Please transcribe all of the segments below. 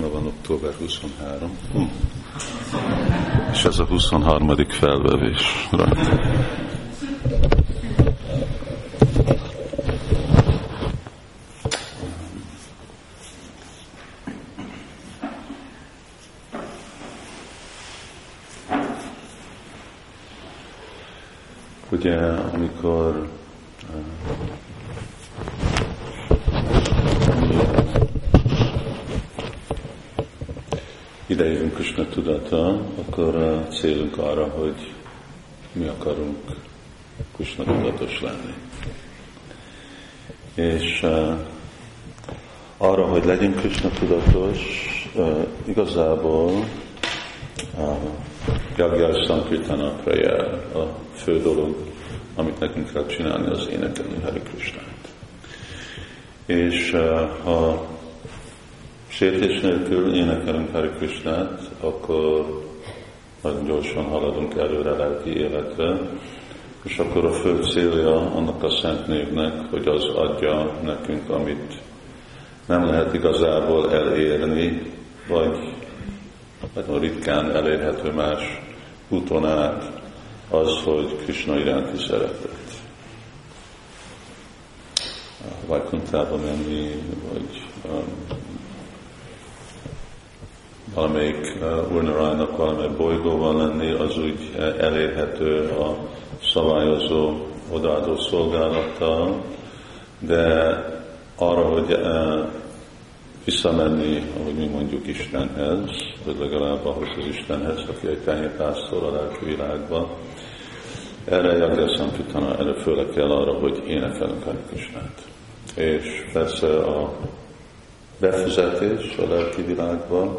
ma van október 23. Hm. És ez a 23. felvevés. Rajta. Ugye, amikor idejövünk Krishna tudata, akkor a célunk arra, hogy mi akarunk Krishna tudatos lenni. És arra, hogy legyünk Krishna tudatos, igazából uh, Jagya Sankirtana Prayer a fő dolog, amit nekünk kell csinálni, az énekelni Hari Krishnát. És ha sértés nélkül énekelünk Hari Krishnát, akkor nagyon gyorsan haladunk előre lelki életre, és akkor a fő célja annak a szent névnek, hogy az adja nekünk, amit nem lehet igazából elérni, vagy nagyon ritkán elérhető más úton át, az, hogy Krishna iránti szeretet. Vajkuntába menni, vagy um, valamelyik uh, Urnarájnak valamelyik bolygóban lenni, az úgy elérhető a szabályozó, odaadó szolgálattal, de arra, hogy uh, visszamenni, ahogy mi mondjuk Istenhez, vagy legalább ahhoz az Istenhez, aki egy tenyépásztor a lelki világban, erre Jagya Sankitana, erre főleg kell arra, hogy énekelünk a Krisnát. És persze a befizetés a lelki világban,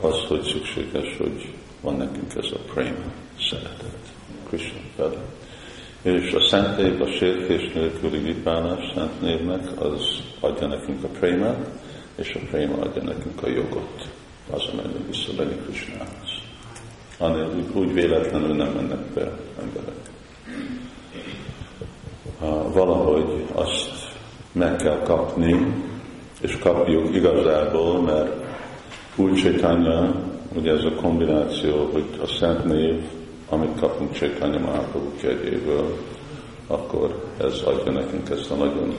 az, hogy szükséges, hogy van nekünk ez a prema, szeretet, Krishna felé. És a szentély, a sértés nélküli vipálás szent névnek, az adja nekünk a prémát, és a préma adja nekünk a jogot, az menni vissza Beni Krishnához. Annál úgy, véletlenül nem mennek be emberek. Valahogy azt meg kell kapni, és kapjuk igazából, mert új Csaitanya, ugye ez a kombináció, hogy a szent név, amit kapunk Csaitanya Mahaprabhu kegyéből, akkor ez adja nekünk ezt a nagyon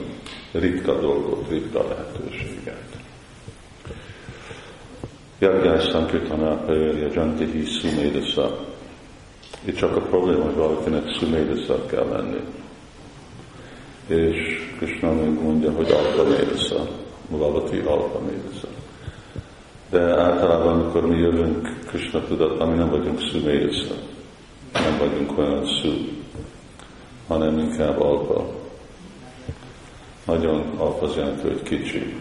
ritka dolgot, ritka lehetőséget. Jagyás Sankirtanápa érje Jantihi Sumédasa. Itt csak a probléma, hogy valakinek Sumédasa kell lenni. És Krishna még mondja, hogy Alpa Médasa, Mulavati Alpa Médasa de általában, amikor mi jövünk Krishna tudatban, mi nem vagyunk szümélyesza, nem vagyunk olyan szű, hanem inkább alpa. Nagyon alpa az jelenti, hogy kicsi,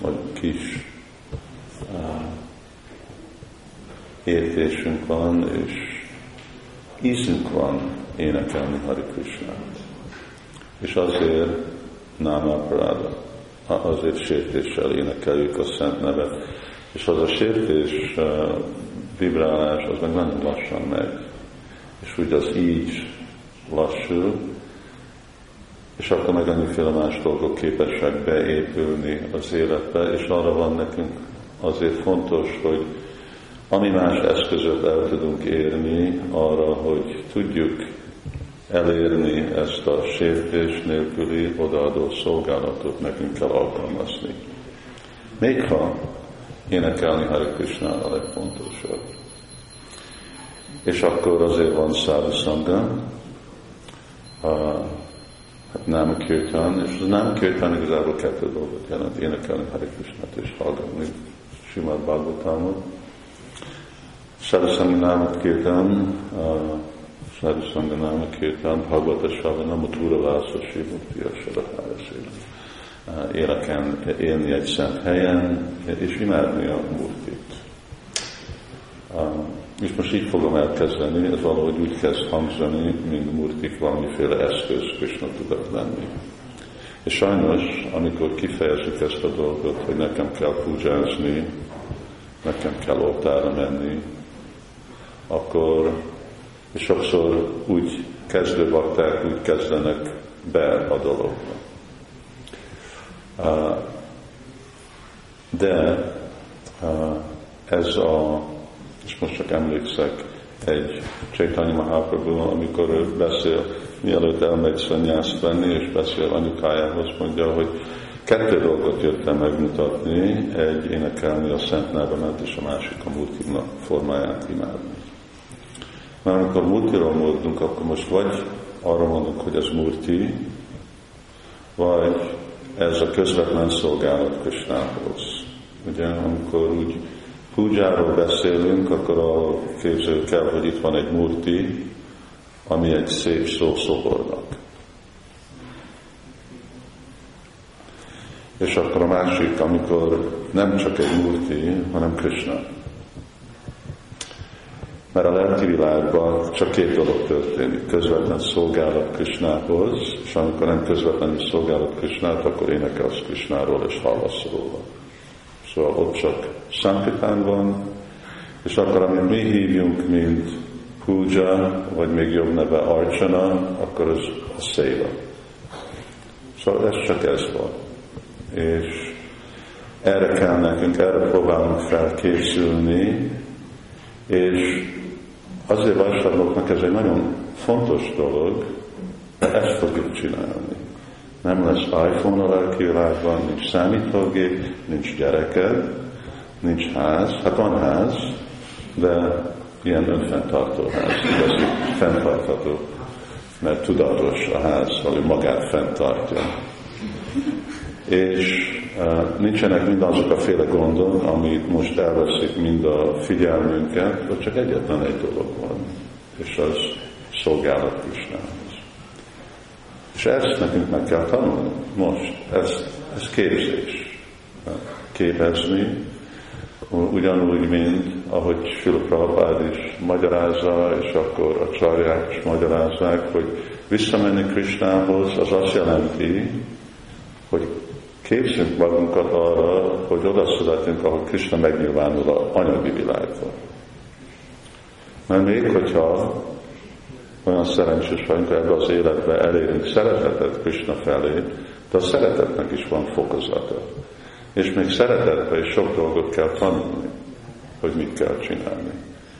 vagy kis értésünk van, és ízünk van énekelni Hari Krishnát. És azért Náma Prada, azért sértéssel énekeljük a szent nevet, és az a sértés, vibrálás, az meg nagyon lassan megy. És úgy az így lassul, és akkor meg annyiféle más dolgok képesek beépülni az életbe, és arra van nekünk azért fontos, hogy ami más eszközöt el tudunk érni arra, hogy tudjuk elérni ezt a sértés nélküli odaadó szolgálatot nekünk kell alkalmazni. Még ha énekelni Hare Krishna a legfontosabb. És akkor azért van Szára Sangha, hát nem kirtan, és az nem kirtan igazából kettő dolgot jelent, énekelni Hare Krishnát és hallgatni Simad Bhagavatamot. Sarasanga Námat Kirtan, Sarasanga Námat Kirtan, Bhagavata Savana, Matura Vása Srimukti Asarahája Srimukti éleken élni egy szent helyen, és imádni a murtit. És most így fogom elkezdeni, ez valahogy úgy kezd hangzani, mint murtik valamiféle eszköz Krishna tudat lenni. És sajnos, amikor kifejezik ezt a dolgot, hogy nekem kell púzsázni, nekem kell oltára menni, akkor és sokszor úgy kezdő bakták úgy kezdenek be a dologba. De ez a, és most csak emlékszek, egy Chaitanya Mahaprabhu, amikor ő beszél, mielőtt elmegy szanyászt venni, és beszél anyukájához, mondja, hogy kettő dolgot jöttem megmutatni, egy énekelni a Szent Nevemet, és a másik a Multina formáját imádni. Mert amikor Multiról mondunk, akkor most vagy arra mondunk, hogy ez Murti, vagy ez a közvetlen szolgálat Kösnához. Ugye, amikor úgy púdzsáról beszélünk, akkor a képzelő kell, hogy itt van egy murti, ami egy szép szószobornak. És akkor a másik, amikor nem csak egy murti, hanem Krishna. Mert a lelki világban csak két dolog történik. Közvetlen szolgálat Krishnához, és amikor nem közvetlenül szolgálat Krishnát, akkor énekelsz Krishnáról és hallasz róla. Szóval ott csak Sankitán van, és akkor amit mi hívjunk, mint puja, vagy még jobb neve archana, akkor az a széva. Szóval ez csak ez van. És erre kell nekünk, erre próbálunk felkészülni, és azért vásárlóknak ez egy nagyon fontos dolog, de ezt fogjuk csinálni. Nem lesz iPhone a lelki világban, nincs számítógép, nincs gyereked, nincs ház. Hát van ház, de ilyen önfenntartó ház, igazi fenntartható, mert tudatos a ház, hogy magát fenntartja. És nincsenek mindazok a féle gondok, amit most elveszik mind a figyelmünket, hogy csak egyetlen egy dolog van, és az szolgálat Krisnának. És ezt nekünk meg kell tanulni most. Ez, ez képzés. Képezni, ugyanúgy, mint ahogy Sula is magyarázza, és akkor a csarják is magyarázzák, hogy visszamenni Krisnához, az azt jelenti, hogy képzünk magunkat arra, hogy oda születünk, ahol Krishna megnyilvánul a anyagi világban. Mert még hogyha olyan szerencsés vagyunk, ebbe az életbe elérünk szeretetet Krishna felé, de a szeretetnek is van fokozata. És még szeretetben is sok dolgot kell tanulni, hogy mit kell csinálni.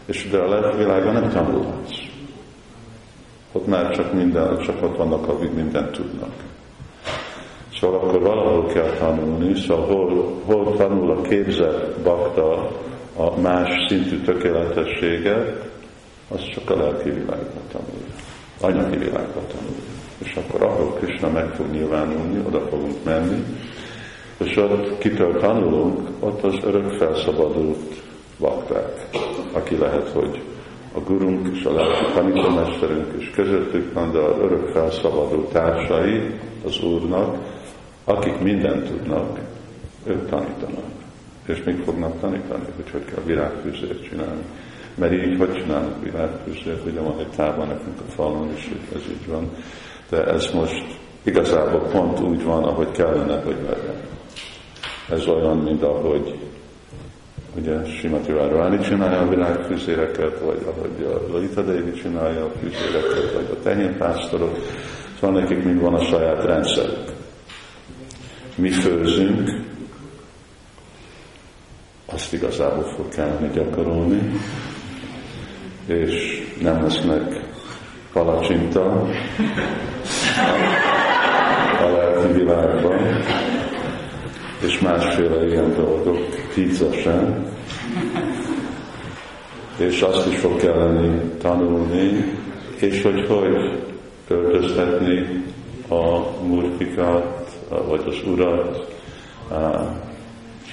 És de a lelki világban nem tanulhatsz. Ott már csak minden, csak ott vannak, akik mindent tudnak. Akkor valahol kell tanulni, szóval hol, hol tanul a képzett bakta a más szintű tökéletességet, az csak a lelki világban tanulja, anyagi világban tanulja. És akkor ahol Krishna meg fog nyilvánulni, oda fogunk menni, és ott kitől tanulunk, ott az örök felszabadult vakták, aki lehet, hogy a gurunk és a lelki tanítómesterünk is közöttük van, de az örök felszabadult társai az Úrnak, akik mindent tudnak, ők tanítanak. És még fognak tanítani, hogy hogy kell virágfűzést csinálni. Mert így hogy csinálnak világközért, ugye van egy tábla nekünk a falon is, hogy ez így van. De ez most igazából pont úgy van, ahogy kellene, hogy legyen. Ez olyan, mint ahogy ugye Simati Várváni csinálja a világfűzéreket, vagy ahogy a Lalita Devi csinálja a fűzéreket, vagy a tenyénpásztorok. Szóval nekik mind van a saját rendszerük. Mi főzünk, azt igazából fog kellene gyakorolni, és nem lesznek palacsinta a lelki világban, és másféle ilyen dolgok, pizza sem, és azt is fog kelleni tanulni, és hogy hogy öltöztetni a murtikát, vagy az urat,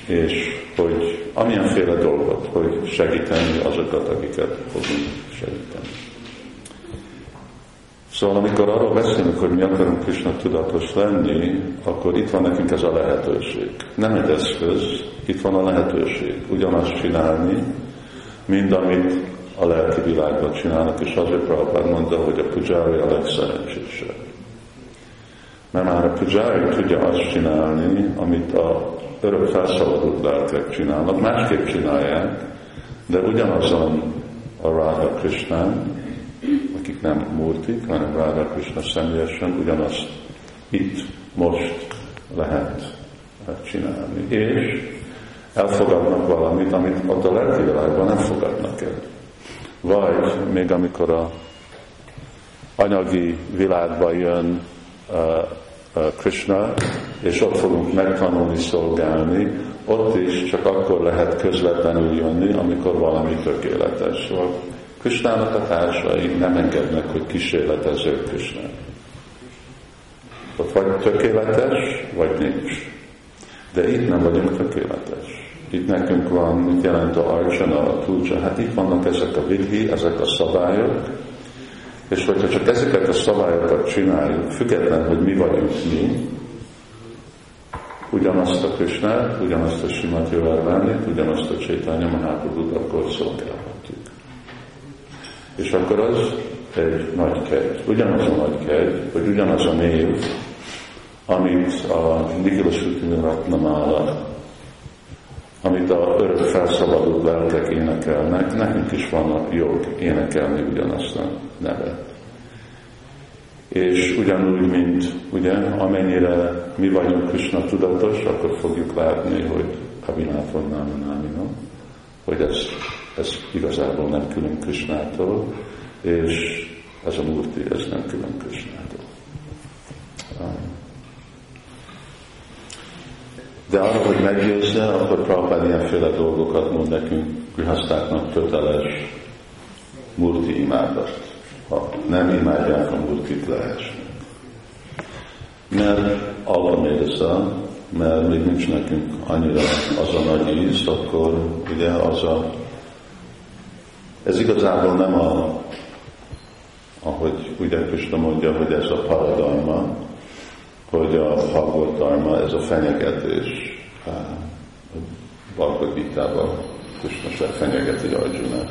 és hogy amilyenféle dolgot, hogy segíteni azokat, akiket fogunk segíteni. Szóval amikor arról beszélünk, hogy mi akarunk Krishna tudatos lenni, akkor itt van nekünk ez a lehetőség. Nem egy eszköz, itt van a lehetőség ugyanazt csinálni, mint amit a lelki világban csinálnak, és azért Prabhupád mondta, hogy a pujári a legszerencsésebb. Mert már a pujári tudja azt csinálni, amit a örök felszabadult lelkek csinálnak, másképp csinálják, de ugyanazon a Radha Krishnán, akik nem murtik, hanem Radha Krishna személyesen, ugyanazt itt, most lehet csinálni. És elfogadnak valamit, amit ott a lelki világban nem fogadnak el. Vagy még amikor a anyagi világba jön uh, Krishna, és ott fogunk megtanulni szolgálni, ott is csak akkor lehet közvetlenül jönni, amikor valami tökéletes. Szóval Krisnának a társai nem engednek, hogy kísérletező Krishna. Ott vagy tökéletes, vagy nincs. De itt nem vagyunk tökéletes. Itt nekünk van, mit jelent a arcsana, a túlcsa. Hát itt vannak ezek a vidhi, ezek a szabályok, és hogyha csak ezeket a szabályokat csináljuk, független, hogy mi vagyunk mi, ugyanazt a Krisnát, ugyanazt a Simat Jövervánit, ugyanazt a Csétánya Maháprabhut akkor szolgálhatjuk. És akkor az egy nagy kegy. Ugyanaz a nagy kegy, vagy ugyanaz a név, amit a Nikila Sutina Ratnamála, amit a örök felszabadult lelkek énekelnek, nekünk is van a jog énekelni ugyanazt a nevet. És ugyanúgy, mint ugye, amennyire mi vagyunk Krishna tudatos, akkor fogjuk látni, hogy Kavinától Náma hogy ez, ez igazából nem külön Krishnától, és ez a murti, ez nem külön Krishnától. De arra, hogy meggyőzze, akkor Prabhupád ilyenféle dolgokat mond nekünk, grihasztáknak köteles murti imádat. Ha nem imádják a murtit, lehessen. Mert alamédesza, mert még nincs nekünk annyira az a nagy íz, akkor ugye az a ez igazából nem a ahogy ugye Krista mondja, hogy ez a paradalma, hogy a Bhagavad ez a fenyegetés. Bhagavad Gita-ban Krishna fenyegeti Arjuna.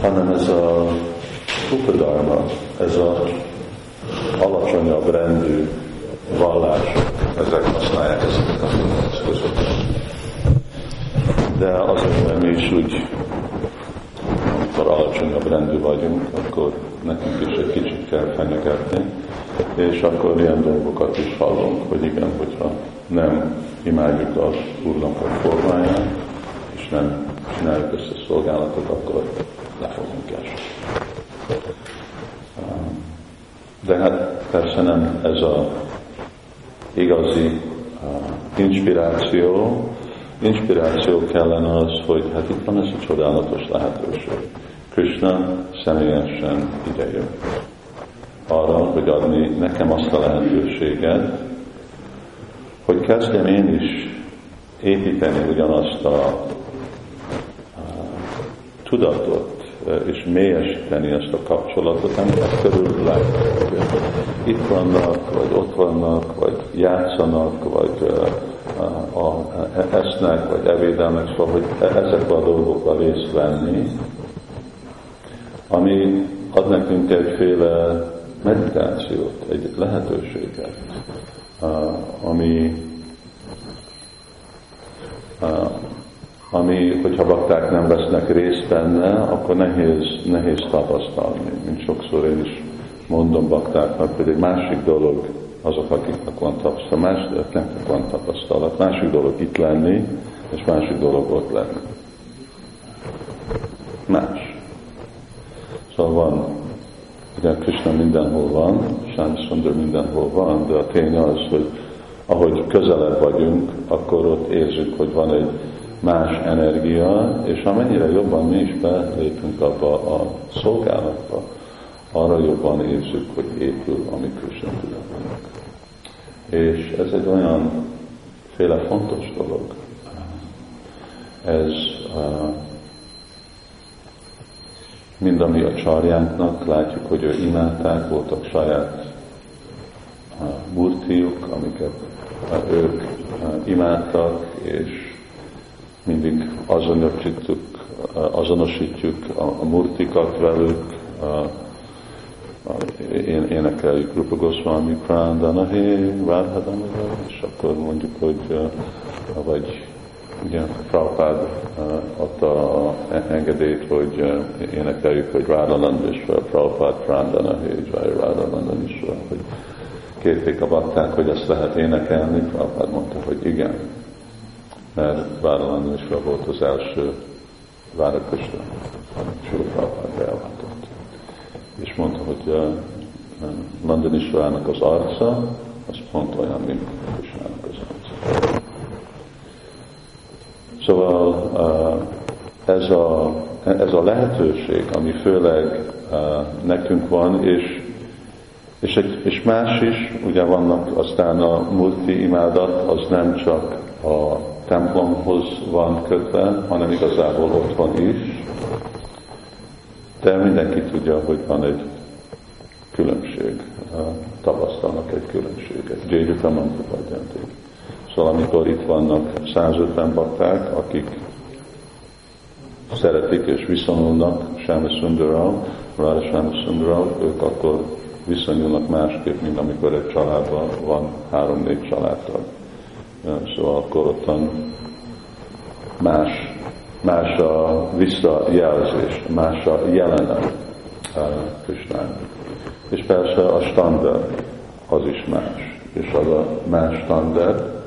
hanem ez a upadarma, ez a alacsonyabb rendű vallások, ezek használják ezeket a eszközöket de azért mi is úgy, amikor alacsonyabb rendű vagyunk, akkor nekünk is egy kicsit kell fenyegetni, és akkor ilyen dolgokat is hallunk, hogy igen, hogyha nem imádjuk az Úrnak a formáját, és nem csináljuk ezt a szolgálatot, akkor le fogunk esni. De hát persze nem ez a igazi inspiráció, inspiráció kellene az, hogy hát itt van ez a csodálatos lehetőség. Krishna személyesen idejön arra, hogy adni nekem azt a lehetőséget, hogy kezdjem én is építeni ugyanazt a, a tudatot, és mélyesíteni ezt a kapcsolatot, amit körül lehet. Itt vannak, vagy ott vannak, vagy játszanak, vagy a, a, esznek, vagy evédelmek, szóval, hogy e, ezekben a dolgokban részt venni, ami ad nekünk egyféle meditációt, egy lehetőséget, ami, ami, hogyha bakták nem vesznek részt benne, akkor nehéz, nehéz tapasztalni. Mint sokszor én is mondom baktáknak, hogy egy másik dolog azok, akiknek van tapasztalat, más, akiknek van tapasztalat. Másik dolog itt lenni, és másik dolog ott lenni. Más. Szóval van, ugye Krishna mindenhol van, Sámszondor mindenhol van, de a tény az, hogy ahogy közelebb vagyunk, akkor ott érzük, hogy van egy más energia, és amennyire jobban mi is belépünk abba a szolgálatba, arra jobban érzük, hogy épül a mi Krishna tudatunk. És ez egy olyan féle fontos dolog. Ez mind ami a csarjánknak, látjuk, hogy ő imádták, voltak saját murtiuk, amiket ők imádtak, és mindig azonosítjuk, azonosítjuk a, a murtikat velük, uh, én, énekeljük Rupa Goswami Prandana, hé, Radhadanaga, és akkor mondjuk, hogy vagy ugye Prabhupád adta a engedélyt, hogy énekeljük, hogy Radhaland és Prabhupád Prandana Hejjai Radhaland is, hogy kérték a bakták, hogy ezt lehet énekelni, Prabhupád mondta, hogy igen, mert is volt az első Várakösre, Sula Prabhupád ellátott. És mondta, hogy London Isvának az arca, az pont olyan, mint Krishnának az arca. Szóval ez a, ez a lehetőség, ami főleg nekünk van, és, és, egy, és más is, ugye vannak aztán a multi imádat, az nem csak a templomhoz van kötve, hanem igazából ott van is. De mindenki tudja, hogy van egy különbség, tapasztalnak egy különbséget. Jézus Mantra Padjanték. Szóval amikor itt vannak 150 bakták, akik szeretik és viszonyulnak Sáma Sundaral, Ráda Sáma Sundaral, ők akkor viszonyulnak másképp, mint amikor egy családban van három-négy családtag. Szóval akkor ottan más, más a visszajelzés, más a jelenet Krisnának. És persze a standard az is más. És az a más standard,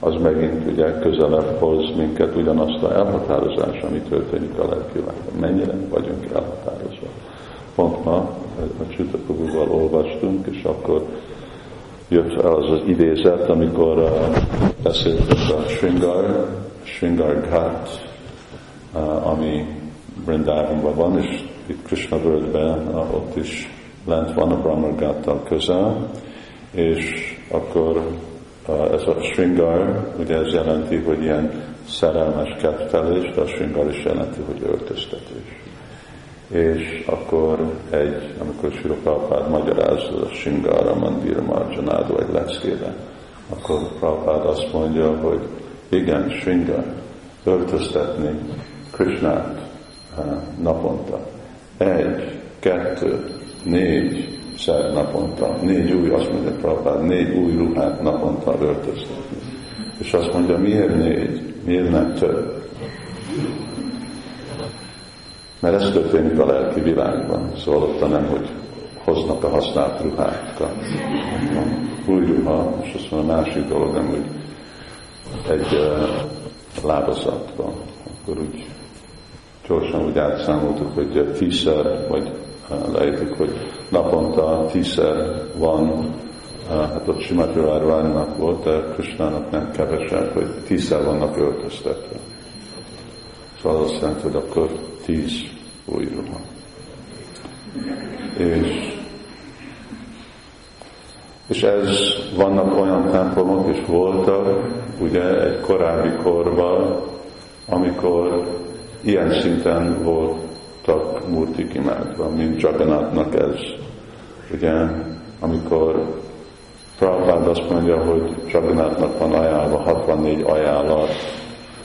az megint ugye közelebb hoz minket ugyanazt a elhatározás, ami történik a lelkivilágban. Mennyire vagyunk elhatározva. Pont ma a csütörtökúval olvastunk, és akkor jött el az az idézet, amikor uh, beszéltünk a Sringar, Sringar Ghat, uh, ami Brindávonban van, és itt Krishna völgyben, uh, ott is lent van a Brahma Ghattal közel, és akkor ez a Sringar, ugye ez jelenti, hogy ilyen szerelmes kettelés, de a Sringar is jelenti, hogy öltöztetés. És akkor egy, amikor Sri Prabhupád magyarázza a Sringar, a Mandira Marjanádó egy leckére, akkor Prabhupád azt mondja, hogy igen, Sringar, öltöztetni Krishnát naponta. Egy, kettő, négy, szer naponta, négy új, azt mondja Prabhupád, négy új ruhát naponta öltöztetni. És azt mondja, miért négy, miért nem több? Mert ez történik a lelki világban. Szóval ott nem, hogy hoznak a használt ruhákat. Új ruha, és azt mondja, a másik dolog, nem, hogy egy uh, lábazatban. Akkor úgy gyorsan úgy átszámoltuk, hogy tízszer, vagy leírtuk, hogy naponta tízszer van, hát ott Simati Várványnak volt, de Krisnának nem kevesebb, hogy tízszer vannak öltöztetve. Szóval azt jelenti, hogy akkor tíz ruha. És, és ez vannak olyan templomok is voltak, ugye egy korábbi korban, amikor ilyen szinten volt voltak murtik imádva, mint Jagannathnak ez. Ugye, amikor Prabhupád azt mondja, hogy Jagannathnak van ajánlva 64 ajánlat,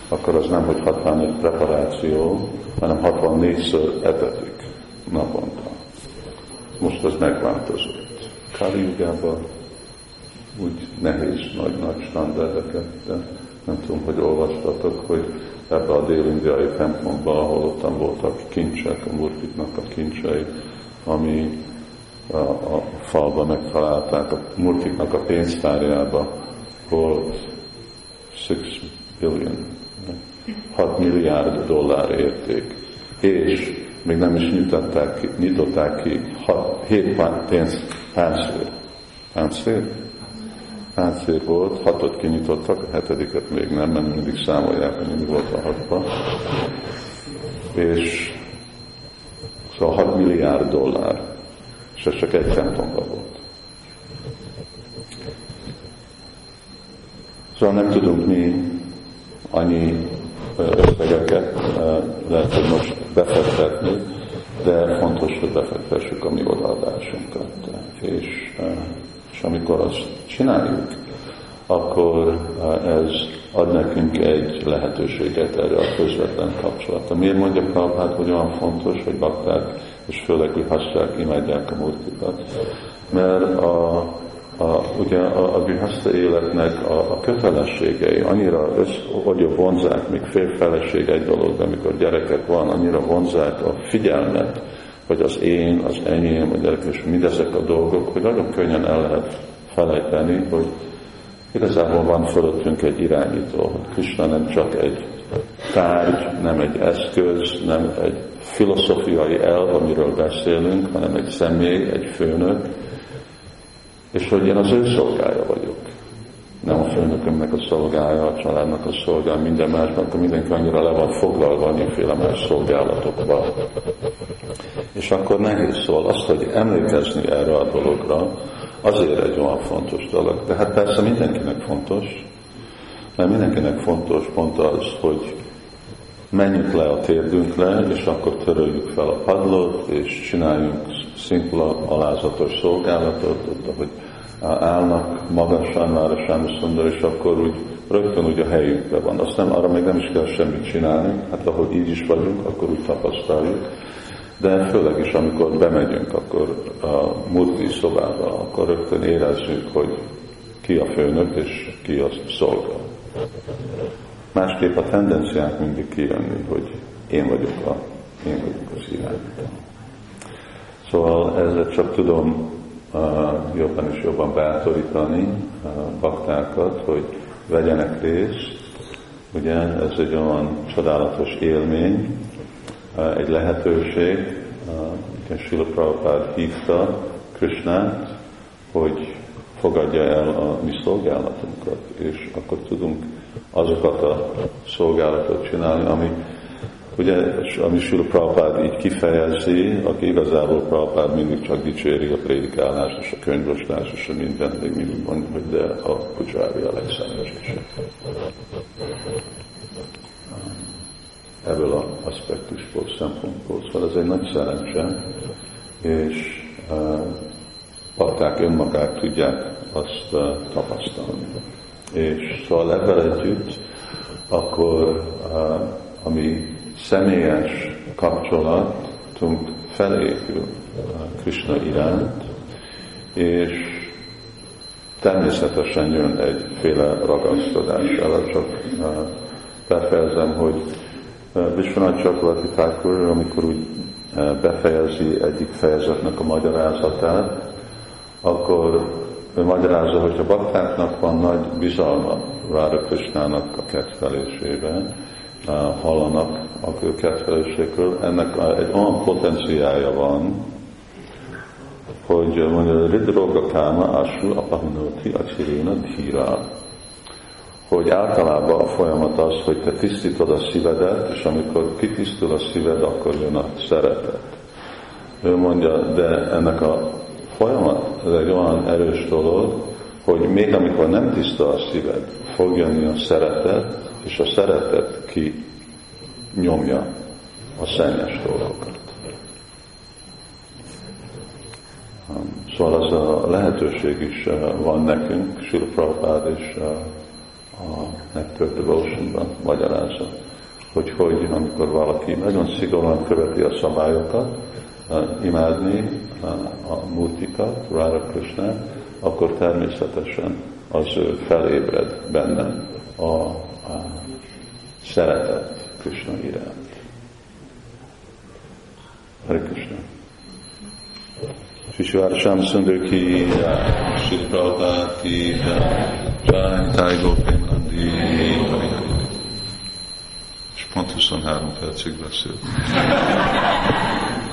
akkor az nem, hogy 64 preparáció, hanem 64-ször etetik naponta. Most az megváltozott. Kali úgy nehéz nagy-nagy standardeket, de nem tudom, hogy olvastatok, hogy ebbe a dél-indiai templomba, ahol ottan voltak kincsek, a murtiknak a kincsei, ami a, a falba megtalálták, a murtiknak a pénztárjába volt 6 billion, 6 milliárd dollár érték, és még nem is nyitották ki, nyitották ki 6, 7 pénz, páncél. Páncél? szép volt, hatot kinyitottak, a hetediket még nem, mert mindig számolják, hogy mindig volt a hatban. És szóval 6 milliárd dollár, és ez csak egy templomban volt. Szóval nem tudunk mi annyi összegeket lehet, hogy most befektetni, de fontos, hogy befektessük a mi odaadásunkat. És és amikor azt csináljuk, akkor ez ad nekünk egy lehetőséget erre a közvetlen kapcsolatra. Miért mondja Prabhupád, hogy olyan fontos, hogy bakták, és főleg, hogy használják, imádják a multikat? Mert a, a, ugye a, a grihaszta életnek a, a kötelességei annyira össz, hogy vonzák, még félfeleség egy dolog, de amikor gyerekek van, annyira vonzák a figyelmet, hogy az én, az enyém, a gyerek, és mindezek a dolgok, hogy nagyon könnyen el lehet felejteni, hogy igazából van fölöttünk egy irányító, hogy Krishna nem csak egy tárgy, nem egy eszköz, nem egy filozófiai elv, amiről beszélünk, hanem egy személy, egy főnök, és hogy én az ő szolgája vagyok. Nem a főnökömnek a szolgája, a családnak a szolgája, minden másnak, akkor mindenki annyira le van foglalva annyiféle más szolgálatokba. És akkor nehéz szól azt, hogy emlékezni erre a dologra, azért egy olyan fontos dolog. De hát persze mindenkinek fontos, mert mindenkinek fontos pont az, hogy menjünk le a térdünkre, és akkor töröljük fel a padlót, és csináljunk szimpla, alázatos szolgálatot, hogy állnak magasan már a Sámszundar, és akkor úgy rögtön úgy a helyünkben van. Aztán arra még nem is kell semmit csinálni, hát ahogy így is vagyunk, akkor úgy tapasztaljuk. De főleg is, amikor bemegyünk, akkor a murti szobába, akkor rögtön érezzük, hogy ki a főnök és ki a szolga. Másképp a tendenciák mindig kijönni, hogy én vagyok, a, én vagyok az irányító. Szóval ezzel csak tudom uh, jobban és jobban bátorítani uh, baktákat, hogy vegyenek részt. Ugye ez egy olyan csodálatos élmény, uh, egy lehetőség. Uh, Sila Prabhupád hívta Krishnát, hogy fogadja el a mi szolgálatunkat, és akkor tudunk azokat a szolgálatot csinálni, ami ugye, ami Sula Prabhupád így kifejezi, aki igazából Prabhupád mindig csak dicséri a prédikálást, és a könyvoslás, és a minden, még mindig mondja, hogy de a pucsári a legszennyesésebb. Ebből az aspektusból, szempontból. Szóval ez egy nagy szerencse, és pakták önmagát tudják azt uh, tapasztalni. És szóval ebben együtt akkor uh, ami személyes kapcsolatunk felépül Krishna iránt, és természetesen jön egyféle ragasztodás. El csak uh, befejezem, hogy uh, Vishwanath Chakravarti Thakur, amikor úgy befejezi egyik fejezetnek a magyarázatát, akkor ő magyarázza, hogy a baktáknak van nagy bizalma Rára Krishnának a kettelésében, hallanak a ő ketteléséről, ennek egy olyan potenciája van, hogy mondja, Ridroga Káma Asu Apahinoti Achirina Dhira, hogy általában a folyamat az, hogy te tisztítod a szívedet, és amikor kitisztul a szíved, akkor jön a szeretet. Ő mondja, de ennek a folyamat, ez egy olyan erős dolog, hogy még amikor nem tiszta a szíved, fog jönni a szeretet, és a szeretet ki nyomja a szennyes dolgokat. Szóval az a lehetőség is eh, van nekünk, Sila Prabhupád és eh, a Nectar Devotion-ban magyarázza, hogy hogy, amikor valaki nagyon szigorúan követi a szabályokat, imádni a murtikat, Rára Krishna, akkor természetesen az felébred bennem a, a szeretet Krishna iránt. Hare Krishna. Shishwara Shamsundar ki, Shri Prabhupada ki, Jai Gopinandi, és pont 23 percig beszélt.